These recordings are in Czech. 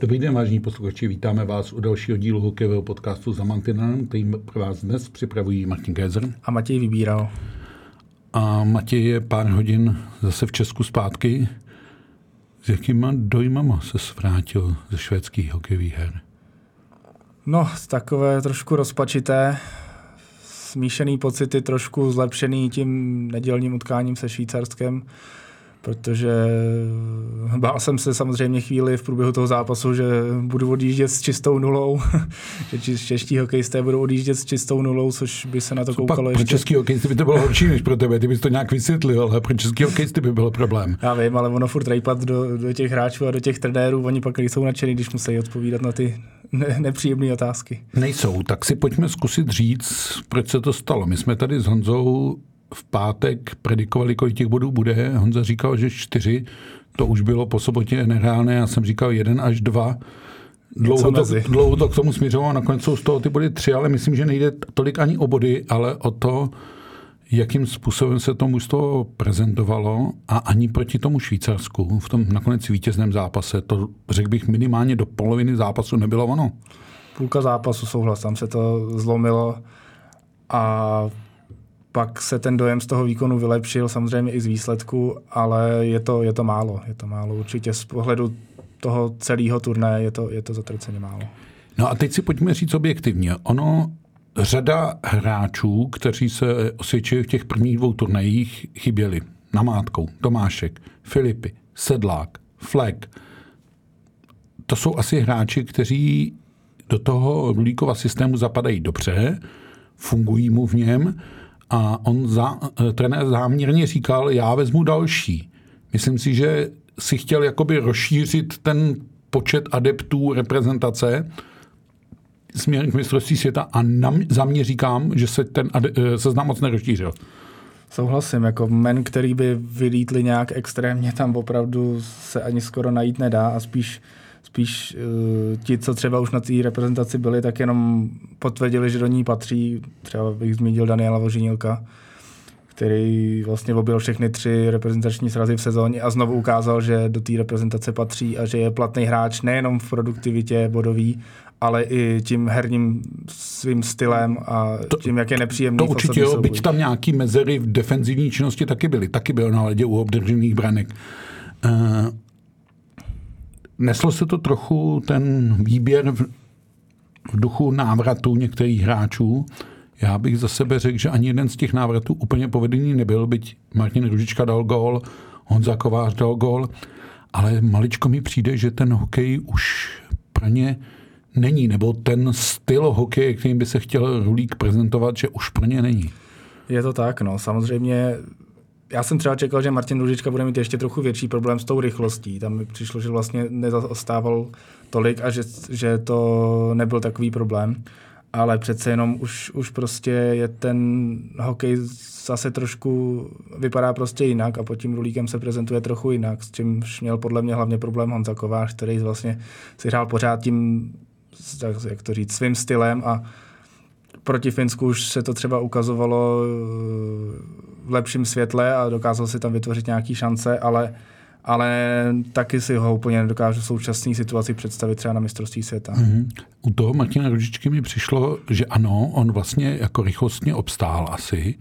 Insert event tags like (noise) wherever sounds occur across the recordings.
Dobrý den, vážení posluchači, vítáme vás u dalšího dílu hokejového podcastu za Mantinanem, který pro vás dnes připravují Martin Kézer. A Matěj vybíral. A Matěj je pár hodin zase v Česku zpátky. S jakýma dojmama se vrátil ze švédských hokejových her? No, takové trošku rozpačité, smíšený pocity, trošku zlepšený tím nedělním utkáním se Švýcarskem protože bál jsem se samozřejmě chvíli v průběhu toho zápasu, že budu odjíždět s čistou nulou, (laughs) že čeští hokejisté budou odjíždět s čistou nulou, což by se na to Co koukalo pak ještě. Pro český hokejisty by to bylo horší než pro tebe, ty bys to nějak vysvětlil, ale pro český hokejisty by byl problém. Já vím, ale ono furt rejpat do, do těch hráčů a do těch trenérů, oni pak nejsou nadšený, když musí odpovídat na ty ne, nepříjemné otázky. Nejsou, tak si pojďme zkusit říct, proč se to stalo. My jsme tady s Honzou v pátek predikovali, kolik těch bodů bude. Honza říkal, že čtyři. To už bylo po sobotě nereálné. Já jsem říkal jeden až dva. Dlouho to, dlouho to k tomu směřovalo, nakonec jsou z toho ty body tři, ale myslím, že nejde tolik ani o body, ale o to, jakým způsobem se to mužstvo prezentovalo a ani proti tomu Švýcarsku v tom nakonec vítězném zápase. To řekl bych minimálně do poloviny zápasu nebylo ono. Půlka zápasu souhlas, tam se to zlomilo a pak se ten dojem z toho výkonu vylepšil, samozřejmě i z výsledku, ale je to, je to málo. Je to málo určitě z pohledu toho celého turné je to, je to zatraceně málo. No a teď si pojďme říct objektivně. Ono řada hráčů, kteří se osvědčili v těch prvních dvou turnajích, chyběli. Namátkou, Tomášek, Filipy, Sedlák, Flek. To jsou asi hráči, kteří do toho Rulíkova systému zapadají dobře, fungují mu v něm, a on za, eh, trenér záměrně říkal, já vezmu další. Myslím si, že si chtěl jakoby rozšířit ten počet adeptů reprezentace směrem k mistrovství světa a na, za mě říkám, že se ten eh, seznam moc nerozšířil. Souhlasím, jako men, který by vylítli nějak extrémně, tam opravdu se ani skoro najít nedá a spíš spíš uh, ti, co třeba už na té reprezentaci byli, tak jenom potvrdili, že do ní patří. Třeba bych zmínil Daniela Vožinilka, který vlastně objel všechny tři reprezentační srazy v sezóně a znovu ukázal, že do té reprezentace patří a že je platný hráč nejenom v produktivitě bodový, ale i tím herním svým stylem a to, tím, jak je nepříjemný. To určitě, jo, byť tam nějaký mezery v defenzivní činnosti taky byly. Taky byl na ledě u obdržených branek. Uh, Neslo se to trochu ten výběr v, v duchu návratu některých hráčů. Já bych za sebe řekl, že ani jeden z těch návratů úplně povedený nebyl, byť Martin Ružička dal gól, Honza Kovář dal gól, ale maličko mi přijde, že ten hokej už pro ně není, nebo ten styl hokeje, kterým by se chtěl Rulík prezentovat, že už pro ně není. Je to tak, no. Samozřejmě já jsem třeba čekal, že Martin Ružička bude mít ještě trochu větší problém s tou rychlostí. Tam mi přišlo, že vlastně nezastával tolik a že, že to nebyl takový problém. Ale přece jenom už, už prostě je ten hokej zase trošku, vypadá prostě jinak a pod tím rulíkem se prezentuje trochu jinak, s čímž měl podle mě hlavně problém Honza Kovář, který vlastně si hrál pořád tím, jak to říct, svým stylem a proti Finsku už se to třeba ukazovalo lepším světle a dokázal si tam vytvořit nějaké šance, ale ale taky si ho úplně nedokážu v současné situaci představit třeba na mistrovství světa. Mm-hmm. U toho Martina Ružičky mi přišlo, že ano, on vlastně jako rychlostně obstál asi,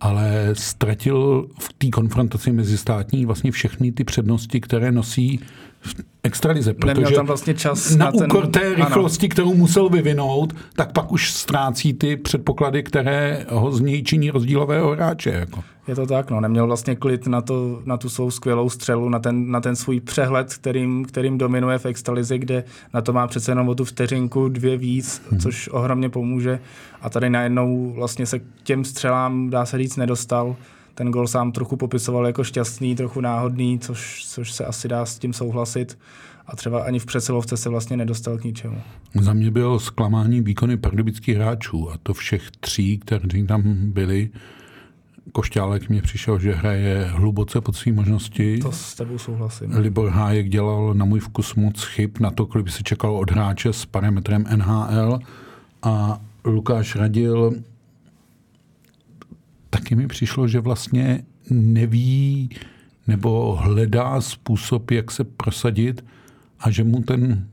ale ztratil v té konfrontaci mezi státní vlastně všechny ty přednosti, které nosí v extralize. Protože Neměl tam vlastně čas na, na ten... úkor té rychlosti, ano. kterou musel vyvinout, tak pak už ztrácí ty předpoklady, které ho z něj činí rozdílového hráče. Jako. Je to tak, no. Neměl vlastně klid na, to, na tu svou skvělou střelu, na ten, na ten svůj přehled, kterým, kterým dominuje v extralize, kde na to má přece jenom o tu vteřinku, dvě víc, hmm. což ohromně pomůže. A tady najednou vlastně se k těm střelám, dá se říct, nedostal ten gol sám trochu popisoval jako šťastný, trochu náhodný, což, což se asi dá s tím souhlasit. A třeba ani v přesilovce se vlastně nedostal k ničemu. Za mě bylo zklamání výkony pardubických hráčů a to všech tří, kteří tam byli. Košťálek mě přišel, že hraje hluboce pod svým možnosti. To s tebou souhlasím. Libor Hájek dělal na můj vkus moc chyb na to, kolik by se čekalo od hráče s parametrem NHL a Lukáš Radil taky mi přišlo, že vlastně neví nebo hledá způsob, jak se prosadit a že mu ten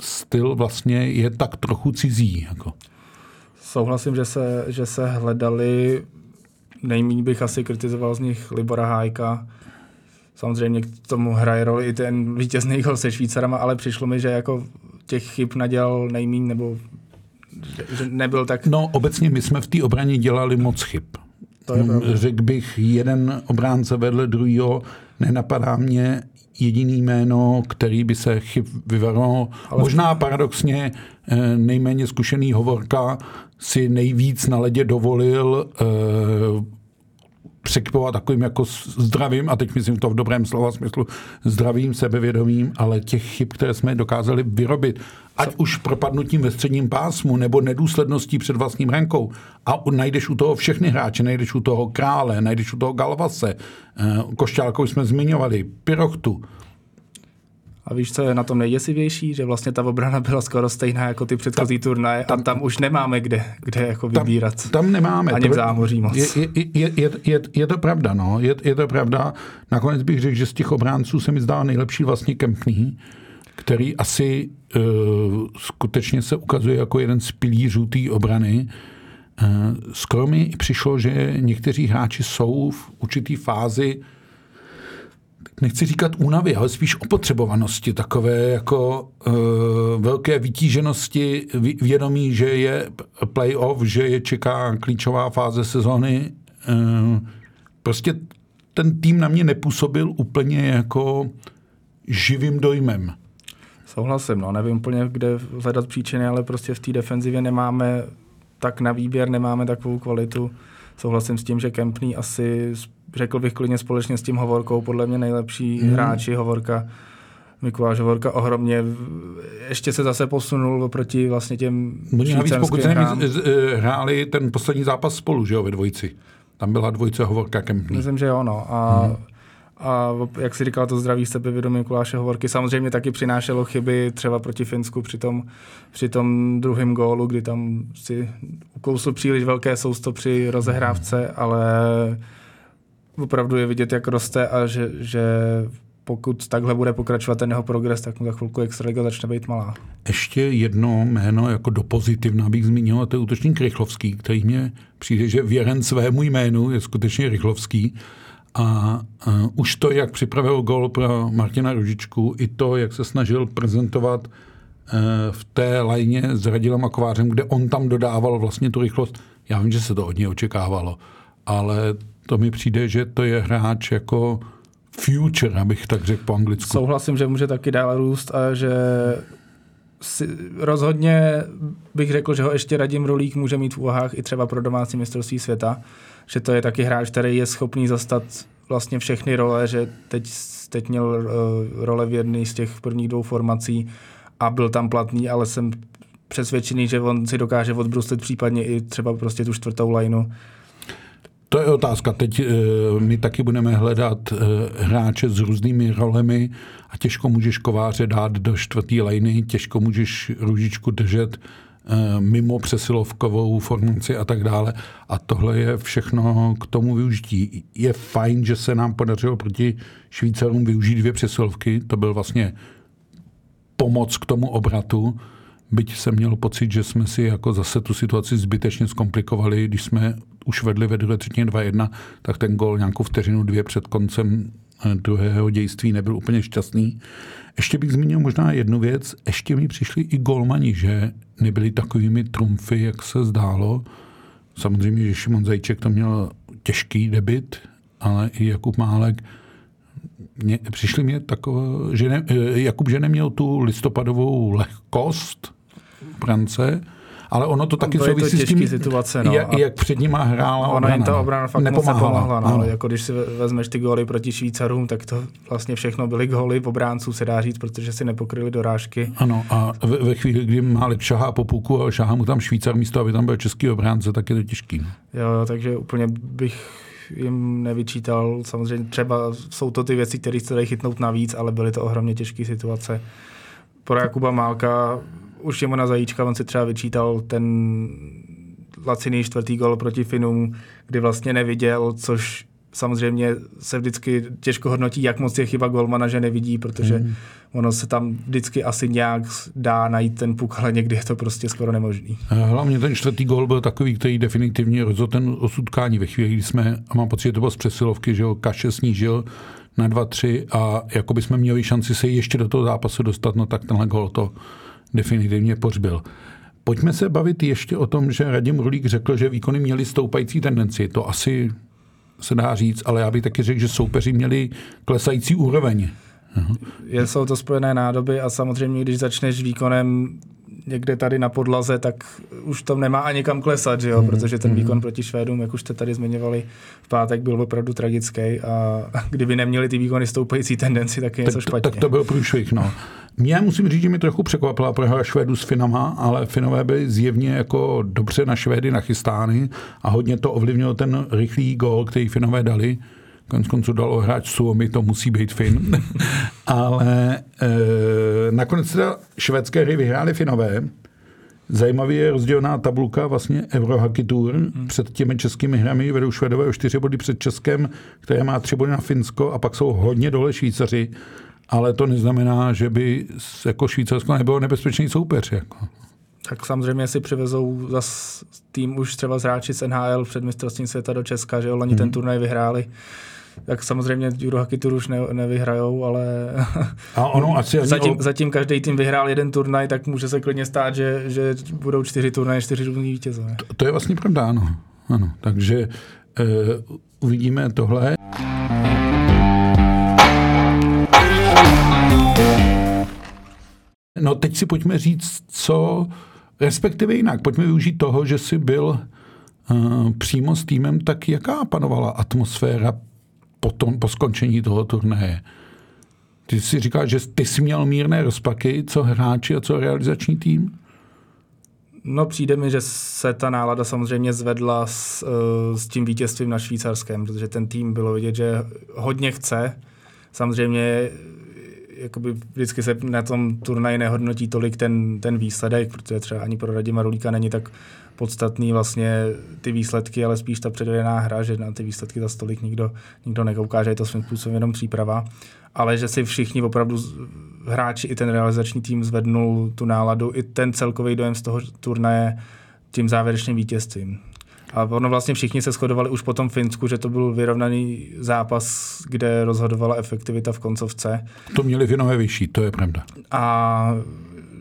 styl vlastně je tak trochu cizí. Jako. Souhlasím, že se, že se hledali, nejméně bych asi kritizoval z nich Libora Hájka, Samozřejmě k tomu hraje roli i ten vítězný gol se Švýcarama, ale přišlo mi, že jako těch chyb nadělal nejmín, nebo že nebyl tak... No obecně my jsme v té obraně dělali moc chyb. To je pravda. Řekl bych, jeden obránce vedle druhého, nenapadá mě jediný jméno, který by se chyb vyvaroval. Ale... Možná paradoxně eh, nejméně zkušený hovorka si nejvíc na ledě dovolil eh, překvapovat takovým jako zdravým, a teď myslím to v dobrém slova smyslu, zdravým, sebevědomím, ale těch chyb, které jsme dokázali vyrobit, ať už propadnutím ve středním pásmu nebo nedůsledností před vlastním rankou. A najdeš u toho všechny hráče, najdeš u toho Krále, najdeš u toho Galvase, eh, Košťálkou jsme zmiňovali, Pirochtu, a víš, co je na tom nejděsivější? Že vlastně ta obrana byla skoro stejná jako ty předchozí turnaje a tam už nemáme kde, kde jako vybírat. Tam, tam nemáme. Ani v zámoří moc. Je, je, je, je, je, to pravda, no. Je, je to pravda. Nakonec bych řekl, že z těch obránců se mi zdá nejlepší vlastně Kempný, který asi uh, skutečně se ukazuje jako jeden z pilířů té obrany. Uh, skoro mi přišlo, že někteří hráči jsou v určitý fázi nechci říkat únavy, ale spíš opotřebovanosti, takové jako uh, velké vytíženosti, vědomí, že je playoff, že je čeká klíčová fáze sezóny. Uh, prostě ten tým na mě nepůsobil úplně jako živým dojmem. Souhlasím, no, nevím úplně, kde hledat příčiny, ale prostě v té defenzivě nemáme tak na výběr, nemáme takovou kvalitu. Souhlasím s tím, že Kempný asi řekl bych klidně společně s tím Hovorkou, podle mě nejlepší mm. hráči Hovorka. Mikuláš Hovorka ohromně ještě se zase posunul proti vlastně těm Oni navíc, pokud se eh, hráli ten poslední zápas spolu, že jo, ve dvojici. Tam byla dvojice Hovorka Kempný. Myslím, že jo, no. A, mm. a jak si říkal, to zdraví sebevědomí Mikuláše Hovorky samozřejmě taky přinášelo chyby třeba proti Finsku při tom, při tom druhém gólu, kdy tam si ukousl příliš velké sousto při rozehrávce, ale opravdu je vidět, jak roste a že, že pokud takhle bude pokračovat ten jeho progres, tak mu za chvilku Extraliga začne být malá. Ještě jedno jméno jako do pozitivna bych zmínil, a to je útočník Rychlovský, který mě přijde, že věren svému jménu je skutečně Rychlovský. A, a už to, jak připravil gol pro Martina Ružičku, i to, jak se snažil prezentovat e, v té lajně s Radilem a Kovářem, kde on tam dodával vlastně tu rychlost. Já vím, že se to od něj očekávalo, ale to mi přijde, že to je hráč jako future, abych tak řekl po anglicku. Souhlasím, že může taky dál růst a že si, rozhodně bych řekl, že ho ještě Radim Rolík může mít v úvahách i třeba pro domácí mistrovství světa, že to je taky hráč, který je schopný zastat vlastně všechny role, že teď, teď měl uh, role v jedné z těch prvních dvou formací a byl tam platný, ale jsem přesvědčený, že on si dokáže odbruslit případně i třeba prostě tu čtvrtou lineu to je otázka. Teď uh, my taky budeme hledat uh, hráče s různými rolemi a těžko můžeš kováře dát do čtvrtý lejny, těžko můžeš růžičku držet uh, mimo přesilovkovou formaci a tak dále. A tohle je všechno k tomu využití. Je fajn, že se nám podařilo proti Švýcarům využít dvě přesilovky. To byl vlastně pomoc k tomu obratu byť jsem měl pocit, že jsme si jako zase tu situaci zbytečně zkomplikovali, když jsme už vedli ve druhé třetině 2-1, tak ten gol nějakou vteřinu dvě před koncem eh, druhého dějství nebyl úplně šťastný. Ještě bych zmínil možná jednu věc. Ještě mi přišli i golmani, že nebyli takovými trumfy, jak se zdálo. Samozřejmě, že Šimon Zajíček to měl těžký debit, ale i Jakub Málek mě, přišli mě takové, že ne, eh, Jakub, že neměl tu listopadovou lehkost, brance, ale ono to taky souvisí s tím, situace, no. jak, jak před nima hrála Ona jim ta obrana fakt nepomáhala. Pomohla, no. Jako když si vezmeš ty góly proti Švýcarům, tak to vlastně všechno byly góly obránců, se dá říct, protože si nepokryli dorážky. Ano, a ve, ve chvíli, kdy Málek šahá po puku a šahá mu tam Švýcar místo, aby tam byl český obránce, tak je to těžký. No. Jo, takže úplně bych jim nevyčítal. Samozřejmě třeba jsou to ty věci, které se dají chytnout navíc, ale byly to ohromně těžké situace. Pro Jakuba Málka už na Zajíčka, on si třeba vyčítal ten laciný čtvrtý gol proti Finům, kdy vlastně neviděl, což samozřejmě se vždycky těžko hodnotí, jak moc je chyba golmana, že nevidí, protože hmm. ono se tam vždycky asi nějak dá najít ten puk, ale někdy je to prostě skoro nemožný. Hlavně ten čtvrtý gol byl takový, který definitivně rozhodl ten osutkání ve chvíli, kdy jsme, a mám pocit, že to bylo z přesilovky, že ho Kaše snížil na 2-3 a jako by jsme měli šanci se ještě do toho zápasu dostat, no tak tenhle gol to definitivně pořbil. Pojďme se bavit ještě o tom, že Radim Rulík řekl, že výkony měly stoupající tendenci. To asi se dá říct, ale já bych taky řekl, že soupeři měli klesající úroveň. Je, jsou to spojené nádoby a samozřejmě, když začneš výkonem někde tady na podlaze, tak už to nemá ani kam klesat, že jo? Mm. protože ten mhm. výkon proti Švédům, jak už jste tady zmiňovali v pátek, byl opravdu tragický a (laughs) kdyby neměli ty výkony stoupající tendenci, tak je něco špatně. Tak to byl průšvih, no. Mě musím říct, že mi trochu překvapila prohra Švédu s Finama, ale Finové byli zjevně jako dobře na Švédy nachystány a hodně to ovlivnilo ten rychlý gol, který Finové dali. Konec konců dalo hráč Suomi, to musí být Fin. (laughs) ale e, nakonec teda švédské hry vyhráli Finové. Zajímavý je rozdílná tabulka vlastně Eurohockey Tour. Hmm. Před těmi českými hrami vedou Švedové o čtyři body před Českem, které má tři body na Finsko a pak jsou hodně dole Švýcaři ale to neznamená, že by jako Švýcarsko nebylo nebezpečný soupeř. Jako. Tak samozřejmě si přivezou zas tým už třeba z hráči z NHL před mistrovstvím světa do Česka, že oni hmm. ten turnaj vyhráli. Tak samozřejmě Eurohockey Tour už ne, nevyhrajou, ale a ono asi zatím, o... zatím každý tým vyhrál jeden turnaj, tak může se klidně stát, že, že budou čtyři turnaje, čtyři různý vítězové. To, to je vlastně pravda, ano. ano. Takže uh, uvidíme tohle. No teď si pojďme říct, co, respektive jinak, pojďme využít toho, že jsi byl uh, přímo s týmem, tak jaká panovala atmosféra po, tom, po skončení toho turnaje? Ty jsi říkal, že ty jsi měl mírné rozpaky, co hráči a co realizační tým? No přijde mi, že se ta nálada samozřejmě zvedla s, uh, s tím vítězstvím na švýcarském, protože ten tým bylo vidět, že hodně chce. Samozřejmě jakoby vždycky se na tom turnaji nehodnotí tolik ten, ten výsledek, protože třeba ani pro Radima Rulíka není tak podstatný vlastně ty výsledky, ale spíš ta předvedená hra, že na ty výsledky za stolik nikdo, nikdo nekouká, že je to svým způsobem jenom příprava, ale že si všichni opravdu hráči i ten realizační tým zvednul tu náladu, i ten celkový dojem z toho turnaje tím závěrečným vítězstvím. A ono vlastně všichni se shodovali už po tom Finsku, že to byl vyrovnaný zápas, kde rozhodovala efektivita v koncovce. To měli Finové vyšší, to je pravda. A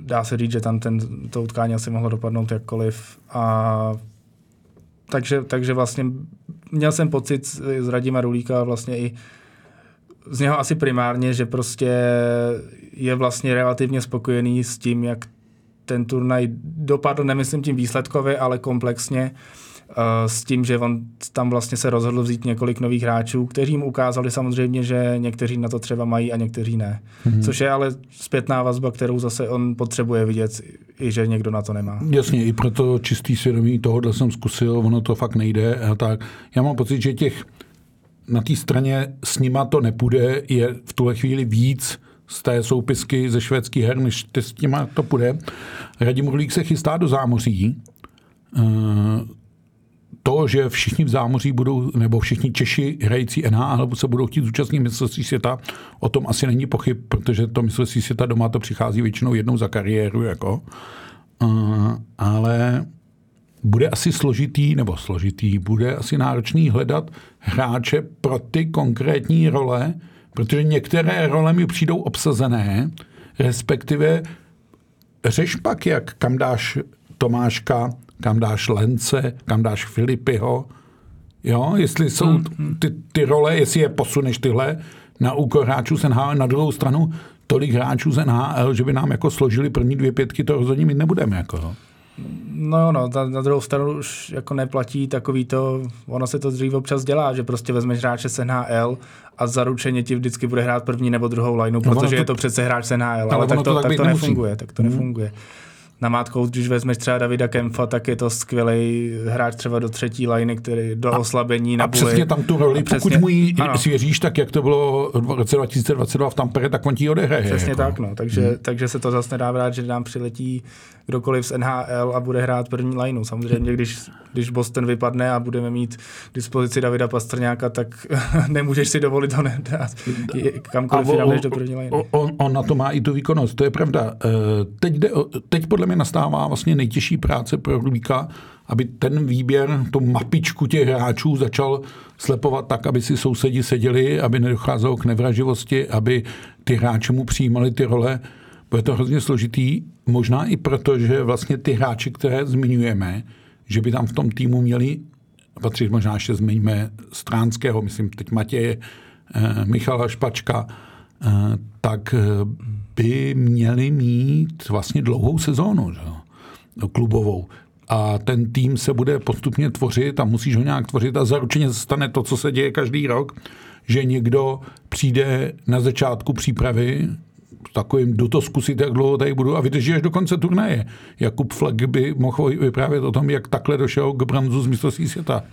dá se říct, že tam ten, to utkání asi mohlo dopadnout jakkoliv. A takže, takže vlastně měl jsem pocit z Radima Rulíka vlastně i z něho asi primárně, že prostě je vlastně relativně spokojený s tím, jak ten turnaj dopadl, nemyslím tím výsledkově, ale komplexně Eh, s tím, že on tam vlastně se rozhodl vzít několik nových hráčů, kteří mu ukázali samozřejmě, že někteří na to třeba mají a někteří ne. Hmm. Což je ale zpětná vazba, kterou zase on potřebuje vidět, i že někdo na to nemá. Jasně, i proto čistý svědomí tohohle jsem zkusil, ono to fakt nejde. A tak já mám pocit, že těch na té straně s nima to nepůjde, je v tuhle chvíli víc z té soupisky ze švédských her, než s těma to půjde. Radim Rulík se chystá do zámoří. Eh, to, že všichni v zámoří budou, nebo všichni Češi hrající NHL se budou chtít zúčastnit mistrovství světa, o tom asi není pochyb, protože to mistrovství světa doma to přichází většinou jednou za kariéru, jako. Uh, ale bude asi složitý, nebo složitý, bude asi náročný hledat hráče pro ty konkrétní role, protože některé role mi přijdou obsazené, respektive řeš pak, jak kam dáš Tomáška, kam dáš Lence, kam dáš Filipyho. Jo, jestli jsou hmm, hmm. ty, ty role, jestli je posuneš tyhle na úkor hráčů z NHL, na druhou stranu tolik hráčů z NHL, že by nám jako složili první dvě pětky, to rozhodně mít nebudeme. Jako. No jo, no, na, na druhou stranu už jako neplatí takový to, ono se to dřív občas dělá, že prostě vezmeš hráče z NHL a zaručeně ti vždycky bude hrát první nebo druhou lineu, no, protože to, je to přece hráč z NHL, ale, ale tak to, to tak, tak to nefunguje, tak to hmm. nefunguje. Namátkou, když vezmeš třeba Davida Kemfa, tak je to skvělý hráč třeba do třetí liny, který do a, oslabení na A přesně tam tu roli, pokud mu ji svěříš, tak jak to bylo v roce 2022 v Tampere, tak on ti odehraje. Přesně jako. tak, no. Takže, hmm. takže se to zase nedá vrát, že nám přiletí kdokoliv z NHL a bude hrát první lineu. Samozřejmě, když, když Boston vypadne a budeme mít k dispozici Davida Pastrňáka, tak (laughs) nemůžeš si dovolit ho nedát kamkoliv jinam do první lineu. On, on, na to má i tu výkonnost, to je pravda. Eh, teď, jde, teď podle mě nastává vlastně nejtěžší práce pro Rubíka, aby ten výběr, tu mapičku těch hráčů začal slepovat tak, aby si sousedi seděli, aby nedocházelo k nevraživosti, aby ty hráči mu přijímali ty role. Bude to hrozně složitý, možná i proto, že vlastně ty hráči, které zmiňujeme, že by tam v tom týmu měli patřit možná ještě zmiňme Stránského, myslím teď Matěje, eh, Michala Špačka, eh, tak eh, by měli mít vlastně dlouhou sezónu, že? klubovou. A ten tým se bude postupně tvořit a musíš ho nějak tvořit a zaručeně stane to, co se děje každý rok, že někdo přijde na začátku přípravy takovým, do to zkusit, jak dlouho tady budu a vydrží až do konce turnaje. Jakub Fleck by mohl vyprávět o tom, jak takhle došel k bronzu z mistrovství světa.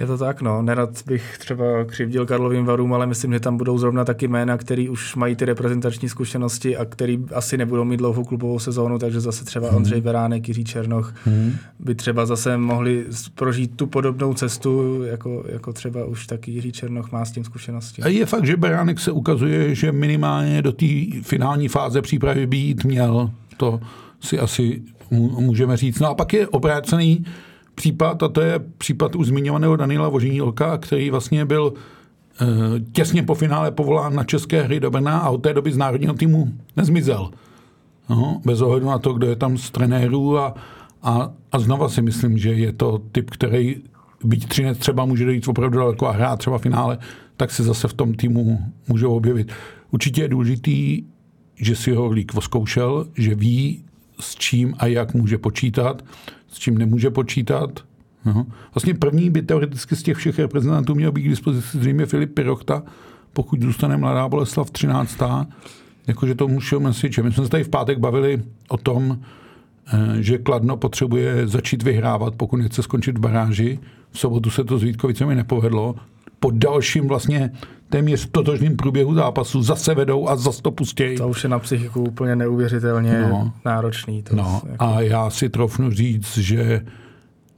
Je to tak, no. Nerad bych třeba křivdil Karlovým varům, ale myslím, že tam budou zrovna taky jména, který už mají ty reprezentační zkušenosti a který asi nebudou mít dlouhou klubovou sezónu, takže zase třeba hmm. Ondřej Beránek, Jiří Černoch hmm. by třeba zase mohli prožít tu podobnou cestu, jako, jako třeba už taky Jiří Černoch má s tím zkušenosti. A je fakt, že Beránek se ukazuje, že minimálně do té finální fáze přípravy by jít měl. To si asi můžeme říct. No a pak je obrácený případ, a to je případ už zmiňovaného Daniela Vožílka, který vlastně byl e, těsně po finále povolán na české hry do Brna a od té doby z národního týmu nezmizel. No, bez ohledu na to, kdo je tam z trenérů a, a, a znova si myslím, že je to typ, který byť Třinec třeba může dojít opravdu daleko a hrát třeba finále, tak se zase v tom týmu může objevit. Určitě je důležitý, že si ho lík voskoušel, že ví, s čím a jak může počítat, s čím nemůže počítat. No. Vlastně první by teoreticky z těch všech reprezentantů měl být k dispozici zřejmě Filip Pirochta, pokud zůstane mladá Boleslav 13. Jakože to můžeme svědčit. My jsme se tady v pátek bavili o tom, eh, že Kladno potřebuje začít vyhrávat, pokud nechce skončit v baráži. V sobotu se to s Vítkovicemi nepovedlo. Po dalším vlastně téměř totožným průběhu zápasu zase vedou a zase to pustějí. To už je na psychiku úplně neuvěřitelně no, náročný. To no, jako... A já si trofnu říct, že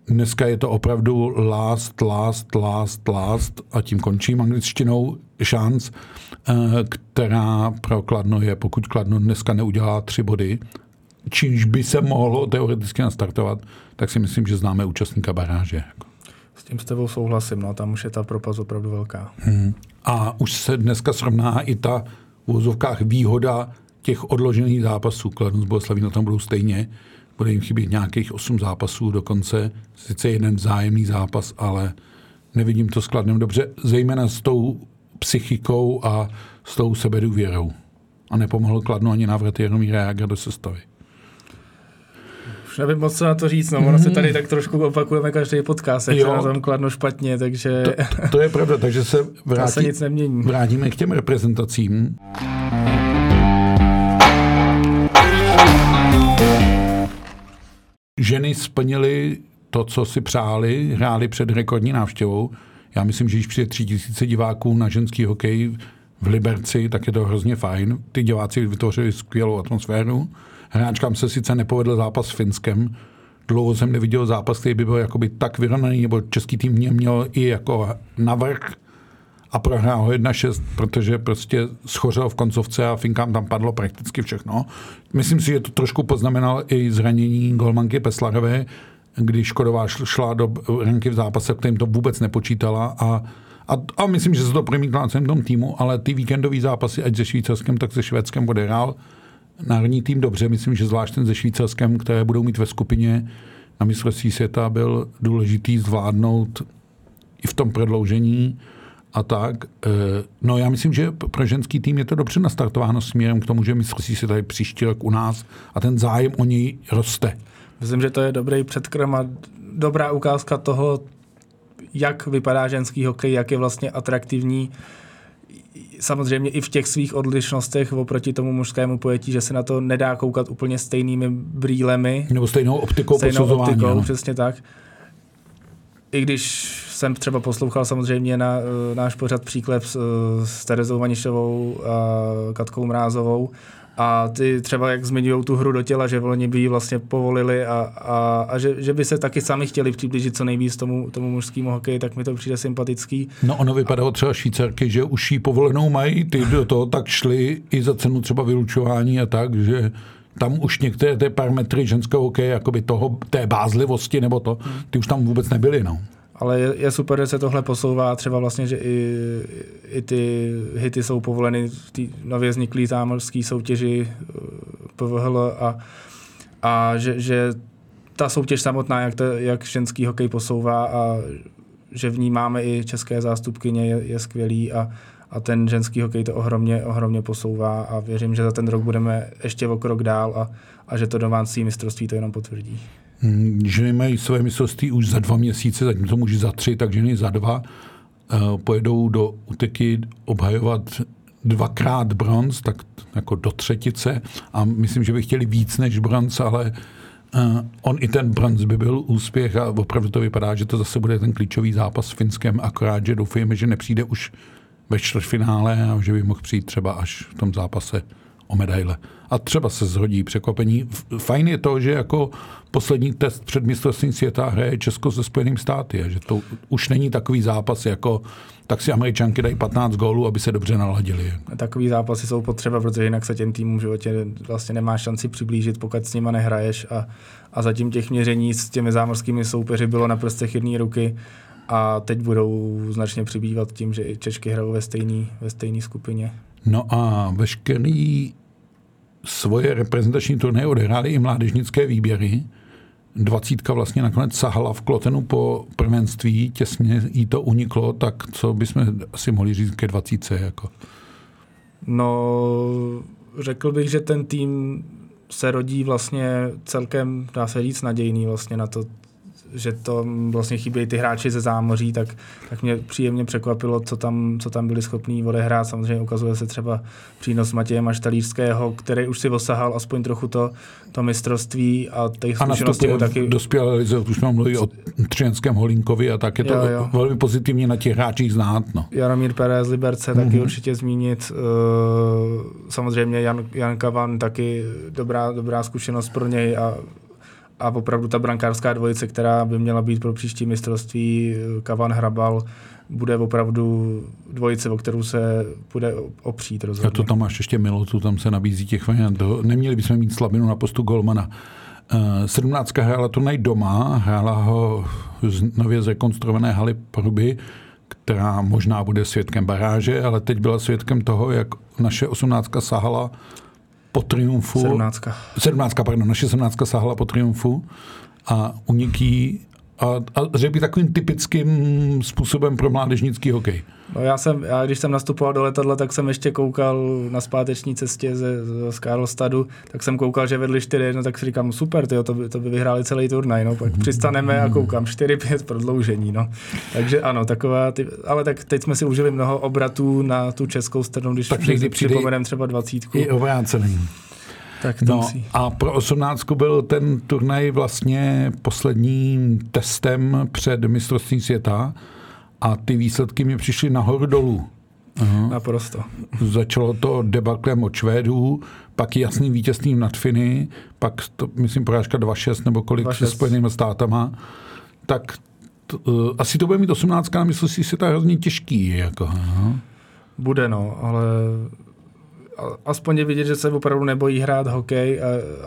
dneska je to opravdu last, last, last, last a tím končím angličtinou šanc, eh, která pro Kladno je, pokud Kladno dneska neudělá tři body, čímž by se mohlo teoreticky nastartovat, tak si myslím, že známe účastníka baráže. Jako. S tím s tebou souhlasím, no, tam už je ta propast opravdu velká. Hmm. A už se dneska srovná i ta v úzovkách výhoda těch odložených zápasů. Kladno z Boleslaví na tom budou stejně. Bude jim chybět nějakých osm zápasů dokonce. Sice jeden vzájemný zápas, ale nevidím to skladnem dobře, zejména s tou psychikou a s tou sebedůvěrou. A nepomohl Kladno ani návrat Jaromíra Jágra do sestavy. Už nevím moc, co na to říct, no, ono se tady tak trošku opakujeme každý podcast, jak jo. se na tom kladno špatně, takže... To, to je pravda, takže se, (laughs) vrátí, se nic nemění. vrátíme k těm reprezentacím. Ženy splnily to, co si přáli, hráli před rekordní návštěvou. Já myslím, že když přijde tři tisíce diváků na ženský hokej v Liberci, tak je to hrozně fajn. Ty diváci vytvořili skvělou atmosféru. Hráčkám se sice nepovedl zápas s Finskem, dlouho jsem neviděl zápas, který by byl jakoby tak vyrovnaný, nebo český tým mě měl i jako navrh a prohrál ho 1-6, protože prostě schořel v koncovce a Finkám tam padlo prakticky všechno. Myslím si, že to trošku poznamenal i zranění golmanky Peslarové, když Škodová šla do ranky v zápase, kterým to vůbec nepočítala a a, a myslím, že se to promítlo na celém tom týmu, ale ty víkendové zápasy, ať se Švýcarskem, tak se Švédskem odehrál národní tým dobře. Myslím, že zvlášť ten se Švýcarskem, které budou mít ve skupině na mistrovství světa, byl důležitý zvládnout i v tom prodloužení a tak. Eh, no já myslím, že pro ženský tým je to dobře nastartováno směrem k tomu, že mistrovství se tady příští rok u nás a ten zájem o něj roste. Myslím, že to je dobrý předkrm a dobrá ukázka toho, jak vypadá ženský hokej, jak je vlastně atraktivní samozřejmě i v těch svých odlišnostech oproti tomu mužskému pojetí, že se na to nedá koukat úplně stejnými brýlemi. Nebo stejnou optikou stejnou optikou, no. přesně tak. I když jsem třeba poslouchal samozřejmě na uh, náš pořad příklep s, s Terezou Vanišovou a Katkou Mrázovou, a ty třeba, jak zmiňují tu hru do těla, že oni by ji vlastně povolili a, a, a že, že, by se taky sami chtěli přiblížit co nejvíc tomu, tomu mužskému hokeji, tak mi to přijde sympatický. No ono vypadalo třeba Švýcarky, že už ji povolenou mají, ty do toho tak šli i za cenu třeba vylučování a tak, že tam už některé ty parametry ženského hokeje, jakoby toho, té bázlivosti nebo to, ty už tam vůbec nebyly, no ale je, je super, že se tohle posouvá, třeba vlastně, že i, i ty hity jsou povoleny v té nově vzniklé zámořské soutěži eh, PVHL a, a že, že ta soutěž samotná, jak, to, jak ženský hokej posouvá a že v ní máme i české zástupkyně, je, je skvělý a, a ten ženský hokej to ohromně, ohromně posouvá a věřím, že za ten rok budeme ještě o krok dál a, a že to domácí mistrovství to jenom potvrdí. Hmm, ženy mají své mistrovství už za dva měsíce, zatímco muži za tři, tak ženy za dva. Eh, pojedou do uteky obhajovat dvakrát bronz, tak jako do třetice a myslím, že by chtěli víc než bronz, ale uh, on i ten bronz by byl úspěch a opravdu to vypadá, že to zase bude ten klíčový zápas s Finskem, akorát, že doufujeme, že nepřijde už ve čtvrtfinále a že by mohl přijít třeba až v tom zápase o medaile. A třeba se zhodí překvapení. Fajn je to, že jako poslední test před mistrovstvím světa hraje Česko se Spojeným státy. Že to už není takový zápas jako tak si američanky dají 15 gólů, aby se dobře naladili. Takový zápasy jsou potřeba, protože jinak se těm týmům v životě vlastně nemá šanci přiblížit, pokud s nima nehraješ. A, a zatím těch měření s těmi zámořskými soupeři bylo na prstech jedné ruky a teď budou značně přibývat tím, že i Češky hrajou ve stejné ve stejný skupině. No a veškerý svoje reprezentační turnaje odehrály i mládežnické výběry. Dvacítka vlastně nakonec sahala v Klotenu po prvenství, těsně jí to uniklo, tak co bychom asi mohli říct ke dvacítce? Jako? No, řekl bych, že ten tým se rodí vlastně celkem, dá se říct, nadějný vlastně na to, že to vlastně chybějí ty hráči ze zámoří, tak, tak mě příjemně překvapilo, co tam, co tam byli schopní odehrát. Samozřejmě ukazuje se třeba přínos Matěje Maštalířského, který už si osahal aspoň trochu to, to mistrovství a těch zkušenosti mu taky... Dospěl Lize, už mám mluvit o Třianském Holínkovi a tak je to jo, jo. velmi pozitivně na těch hráčích znát. No. Jaromír Pérez Liberce mm-hmm. taky mhm. určitě zmínit. Uh, samozřejmě Jan, Jan Kavan taky dobrá, dobrá zkušenost pro něj a a opravdu ta brankářská dvojice, která by měla být pro příští mistrovství Kavan Hrabal, bude opravdu dvojice, o kterou se bude opřít rozhodně. A to tam máš ještě Milotu, tam se nabízí těch variant. Neměli bychom mít slabinu na postu Golmana. 17. Eh, hrála turnaj doma, hrála ho z nově zrekonstruované haly Pruby, která možná bude svědkem baráže, ale teď byla svědkem toho, jak naše 18. sahala po triumfu. 17. 17, pardon, naše 17 sahala po triumfu a uniký a, a řekl bych takovým typickým způsobem pro mládežnický hokej. No já jsem, já když jsem nastupoval do letadla, tak jsem ještě koukal na zpáteční cestě ze, z Karlstadu, tak jsem koukal, že vedli 4 no tak si říkám, super, tyjo, to, by, to by vyhráli celý turnaj, no, pak přistaneme a koukám 4-5 prodloužení, no. Takže ano, taková, ty, ale tak teď jsme si užili mnoho obratů na tu českou stranu, když tak někdy připomeneme třeba dvacítku. I obrácený. Tak to no, musí. A pro 18 byl ten turnaj vlastně posledním testem před mistrovstvím světa a ty výsledky mi přišly nahoru dolů. Aha. Naprosto. Začalo to debaklem od Švédů, pak jasným vítězstvím nad Finy, pak, to, myslím, porážka 2-6 nebo kolik 2-6. se Spojenými státama. Tak to, uh, asi to bude mít 18 na si si to hrozně těžký. Jako, aha. Bude, no, ale aspoň je vidět, že se opravdu nebojí hrát hokej a,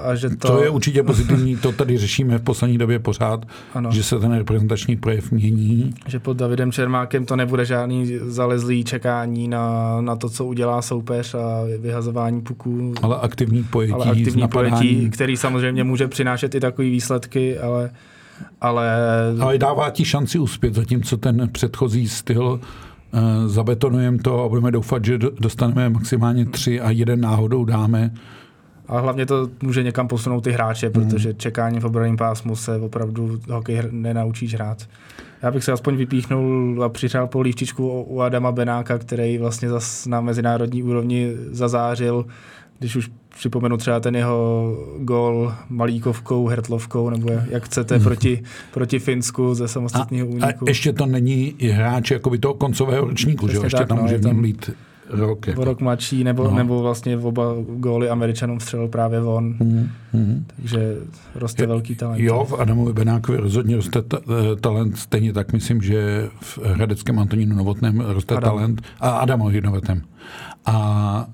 a že to... To je určitě pozitivní, to tady řešíme v poslední době pořád, ano. že se ten reprezentační projev mění. Že pod Davidem Čermákem to nebude žádný zalezlý čekání na, na to, co udělá soupeř a vyhazování puků. Ale aktivní pojetí. Ale aktivní pojetí, který samozřejmě může přinášet i takové výsledky, ale ale... Ale dává ti šanci uspět, zatímco ten předchozí styl zabetonujeme to a budeme doufat, že dostaneme maximálně tři a jeden náhodou dáme, A hlavně to může někam posunout ty hráče, mm. protože čekání v obraném pásmu se opravdu hokej nenaučíš hrát. Já bych se aspoň vypíchnul a přiřál polívčičku u Adama Benáka, který vlastně zas na mezinárodní úrovni zazářil, když už připomenu třeba ten jeho gol malíkovkou, hertlovkou, nebo jak chcete, hmm. proti, proti Finsku ze samostatného úniku. A ještě to není hráč jakoby toho koncového ročníku, že ještě tak, tam no, může tam být rok. Jako. rok mladší, nebo, no. nebo vlastně oba góly Američanům střelil právě on. Mm, mm. Takže roste je, velký talent. Jo, v Adamovi Benákovi rozhodně roste ta, eh, talent, stejně tak myslím, že v Hradeckém Antonínu Novotném roste Adam. talent a Adamovi Novotném. A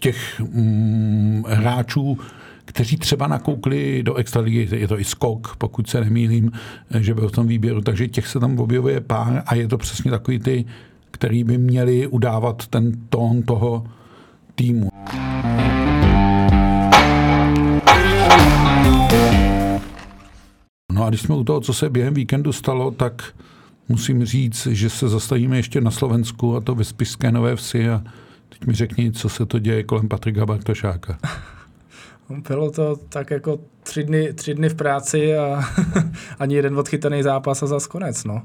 těch mm, hráčů, kteří třeba nakoukli do extraligy, je to i skok, pokud se nemýlím, že byl v tom výběru, takže těch se tam objevuje pár a je to přesně takový ty který by měli udávat ten tón toho týmu. No a když jsme u toho, co se během víkendu stalo, tak musím říct, že se zastavíme ještě na Slovensku a to ve Spišské Nové Vsi a teď mi řekni, co se to děje kolem Patrika Bartošáka. (laughs) Bylo to tak jako tři dny, tři dny v práci a (laughs) ani jeden odchytaný zápas a zas konec. No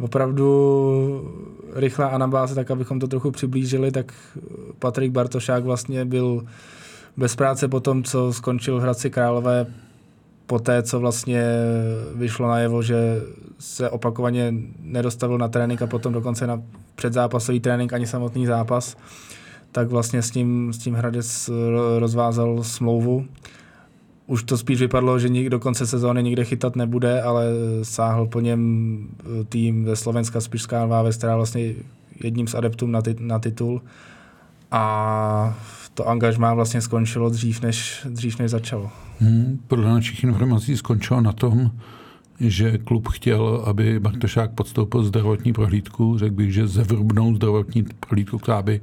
opravdu rychlá anabáze, tak abychom to trochu přiblížili, tak Patrik Bartošák vlastně byl bez práce po tom, co skončil v Hradci Králové, po té, co vlastně vyšlo najevo, že se opakovaně nedostavil na trénink a potom dokonce na předzápasový trénink ani samotný zápas, tak vlastně s tím, s tím Hradec rozvázal smlouvu už to spíš vypadlo, že do konce sezóny nikde chytat nebude, ale sáhl po něm eh, tým ze Slovenska Spišská Váves, která vlastně jedním z adeptů na, ty, na titul. A to angažmá vlastně skončilo dřív, než, dřív, než začalo. Hmm, podle našich informací skončilo na tom, že klub chtěl, aby Bartošák podstoupil zdravotní prohlídku. Řekl bych, že zevrubnou zdravotní prohlídku, která by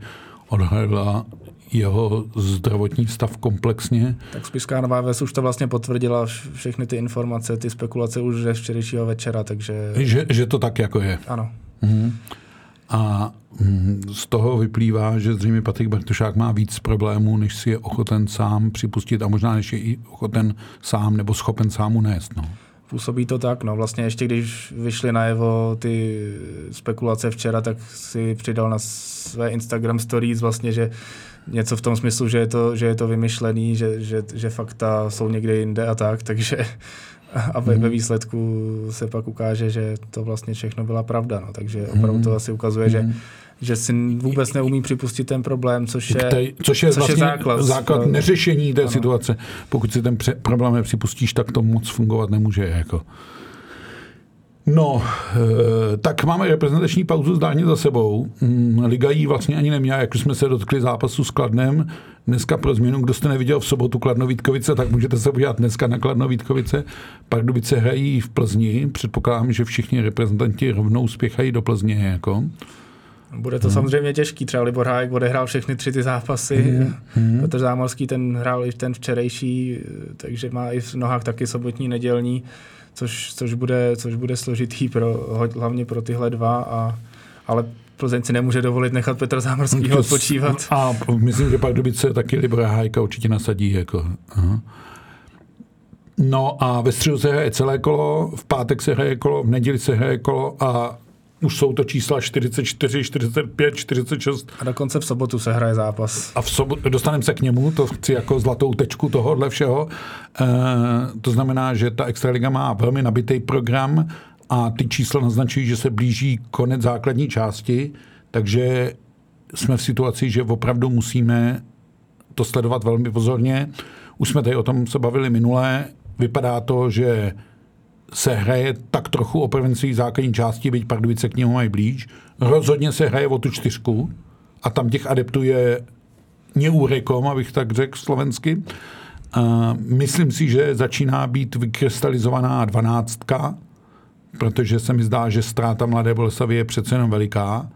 odhalila jeho zdravotní stav komplexně. Tak Spišská Nová Ves už to vlastně potvrdila všechny ty informace, ty spekulace už ze včerejšího večera, takže... Že, že to tak jako je. Ano. Mhm. A mm, z toho vyplývá, že zřejmě Patrik Bartošák má víc problémů, než si je ochoten sám připustit a možná než je i ochoten sám nebo schopen sám unést. No. Působí to tak, no vlastně ještě když vyšly najevo ty spekulace včera, tak si přidal na své Instagram stories vlastně, že něco v tom smyslu, že je to, že je to vymyšlený, že, že, že fakta jsou někde jinde a tak, takže a ve, ve mhm. výsledku se pak ukáže, že to vlastně všechno byla pravda. No. Takže opravdu to mhm. asi ukazuje, že mhm. Že si vůbec neumí připustit ten problém, což je, Tej, což je, což vlastně je základ, základ neřešení té ano. situace. Pokud si ten problém nepřipustíš, tak to moc fungovat nemůže. Jako. No, eh, tak máme reprezentační pauzu zdárně za sebou. Mm, Liga jí vlastně ani neměla, jak jsme se dotkli zápasu s Kladnem. Dneska pro změnu, kdo jste neviděl v sobotu Kladno Vítkovice, tak můžete se podívat dneska na Kladno Vítkovice. Pardubice hrají v Plzni. Předpokládám, že všichni reprezentanti rovnou spěchají do Plzně. Jako. Bude to hmm. samozřejmě těžký. Třeba Libor Hájek odehrál všechny tři ty zápasy. Hmm. hmm. Petr Zámorský ten hrál i ten včerejší, takže má i v nohách taky sobotní, nedělní což, což, bude, což bude složitý pro, hlavně pro tyhle dva, a, ale Plzeň si nemůže dovolit nechat Petra Zámorského odpočívat. A myslím, že pak Dubice taky Libra Hájka určitě nasadí. Jako. Aha. No a ve středu se hraje celé kolo, v pátek se hraje kolo, v neděli se hraje kolo a už jsou to čísla 44, 45, 46. A dokonce v sobotu se hraje zápas. A v sobotu, dostaneme se k němu, to chci jako zlatou tečku tohohle všeho. E, to znamená, že ta Extraliga má velmi nabitý program a ty čísla naznačují, že se blíží konec základní části, takže jsme v situaci, že opravdu musíme to sledovat velmi pozorně. Už jsme tady o tom se bavili minulé. Vypadá to, že se hraje tak trochu o prvenství základní části, byť Pardubice k němu mají blíž. Rozhodně se hraje o tu čtyřku a tam těch adeptů je neúrekom, abych tak řekl slovensky. A myslím si, že začíná být vykrystalizovaná dvanáctka, protože se mi zdá, že ztráta Mladé Boleslavy je přece jenom veliká.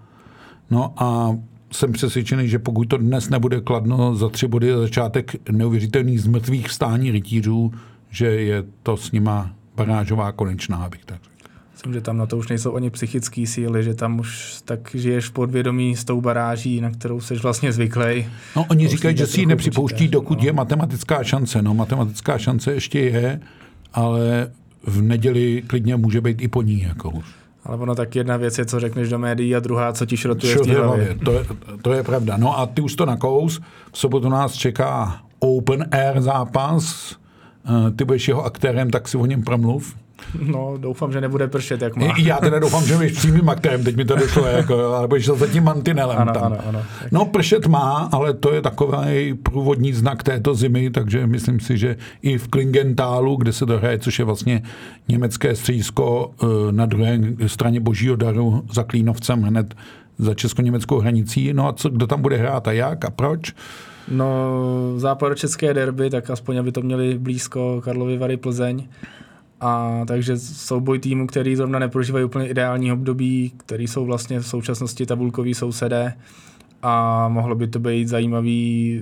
No a jsem přesvědčený, že pokud to dnes nebude kladno za tři body začátek neuvěřitelných zmrtvých vstání rytířů, že je to s nima barážová konečná, bych tak řekl. Myslím, že tam na to už nejsou ani psychické síly, že tam už tak žiješ podvědomí s tou baráží, na kterou jsi vlastně zvyklý. No, oni říkají, že si ji nepřipouští, dokud no. je matematická šance. No, matematická šance ještě je, ale v neděli klidně může být i po ní. Jako už. Ale ono tak jedna věc je, co řekneš do médií a druhá, co ti šrotuje v hlavě. To je, to je pravda. No a ty už to nakous. V sobotu nás čeká Open Air zápas. Eh, ty budeš jeho aktérem, tak si o něm promluv. No, doufám, že nebude pršet, jak má. Já teda doufám, že budeš přímým aktérem, teď mi to došlo, jako, ale budeš za tím mantinelem ano, tam. Ano, ano. No, pršet má, ale to je takový průvodní znak této zimy, takže myslím si, že i v Klingentálu, kde se to hraje, což je vlastně německé střízko eh, na druhé straně Božího daru za Klínovcem hned za česko-německou hranicí. No a co, kdo tam bude hrát a jak a proč? No, západočeské derby, tak aspoň aby to měli blízko Karlovy Vary Plzeň. A takže souboj týmu, který zrovna neprožívají úplně ideální období, který jsou vlastně v současnosti tabulkový sousedé a mohlo by to být zajímavý,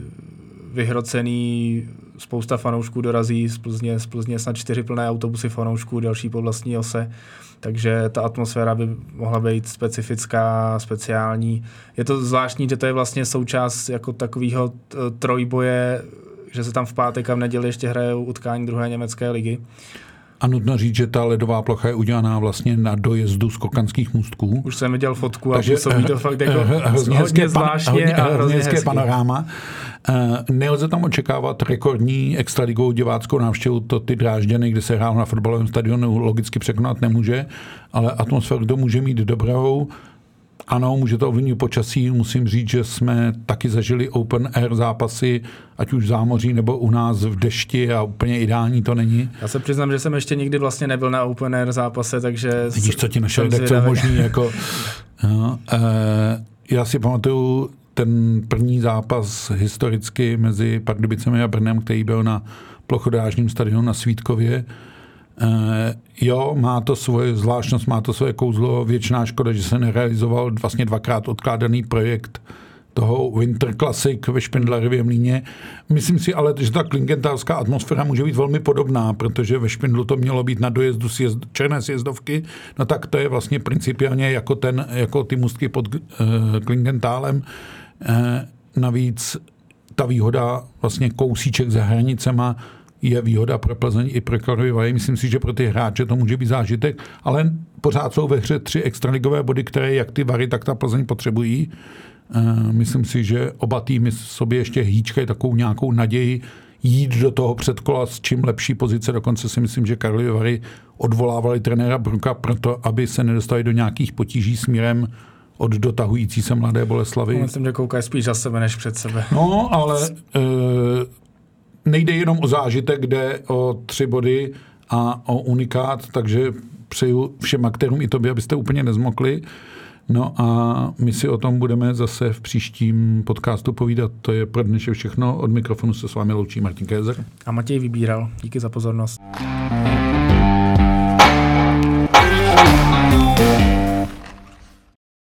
vyhrocený, spousta fanoušků dorazí z Plzně, z Plzně snad čtyři plné autobusy fanoušků, další po vlastní ose, takže ta atmosféra by mohla být specifická, speciální. Je to zvláštní, že to je vlastně součást jako takového trojboje, že se tam v pátek a v neděli ještě hrajou utkání druhé německé ligy. A nutno říct, že ta ledová plocha je udělaná vlastně na dojezdu z kokanských můstků. Už jsem viděl fotku a Takže, působí to fakt jako hrozně hezké zvláštně hodně, a hrozně hezké panoráma. Nelze tam očekávat rekordní extraligovou diváckou návštěvu, to ty drážděny, kde se hrál na fotbalovém stadionu, logicky překonat nemůže, ale atmosféru to může mít dobrou. Ano, může to ovlivnit počasí. Musím říct, že jsme taky zažili open air zápasy, ať už v zámoří nebo u nás v dešti a úplně ideální to není. Já se přiznám, že jsem ještě nikdy vlastně nebyl na open air zápase, takže... Vidíš, co ti našel, tak co je možný. (laughs) Jako, no, e, já si pamatuju ten první zápas historicky mezi Pardubicemi a Brnem, který byl na plochodrážním stadionu na Svítkově. Uh, jo, má to svoje zvláštnost, má to svoje kouzlo. Většiná škoda, že se nerealizoval vlastně dvakrát odkládaný projekt toho Winter Classic ve Špindlerově mlíně. Myslím si ale, že ta klingentálská atmosféra může být velmi podobná, protože ve Špindlu to mělo být na dojezdu sjezd, černé sjezdovky, no tak to je vlastně principiálně jako, ten, jako ty mustky pod uh, Klingentálem. Uh, navíc ta výhoda vlastně kousíček za hranicema je výhoda pro Plzeň i pro Karlovy Vary. Myslím si, že pro ty hráče to může být zážitek, ale pořád jsou ve hře tři extraligové body, které jak ty Vary, tak ta Plzeň potřebují. Eh, myslím si, že oba týmy sobě ještě hýčkají takovou nějakou naději jít do toho předkola s čím lepší pozice. Dokonce si myslím, že Karlovy Vary odvolávali trenéra Bruka proto, aby se nedostali do nějakých potíží směrem od dotahující se mladé Boleslavy. Myslím, že koukají spíš za sebe než před sebe. No, ale e, nejde jenom o zážitek, jde o tři body a o unikát, takže přeju všem aktérům i tobě, abyste úplně nezmokli. No a my si o tom budeme zase v příštím podcastu povídat. To je pro dnešek všechno. Od mikrofonu se s vámi loučí Martin Kézer. A Matěj Vybíral. Díky za pozornost. thank you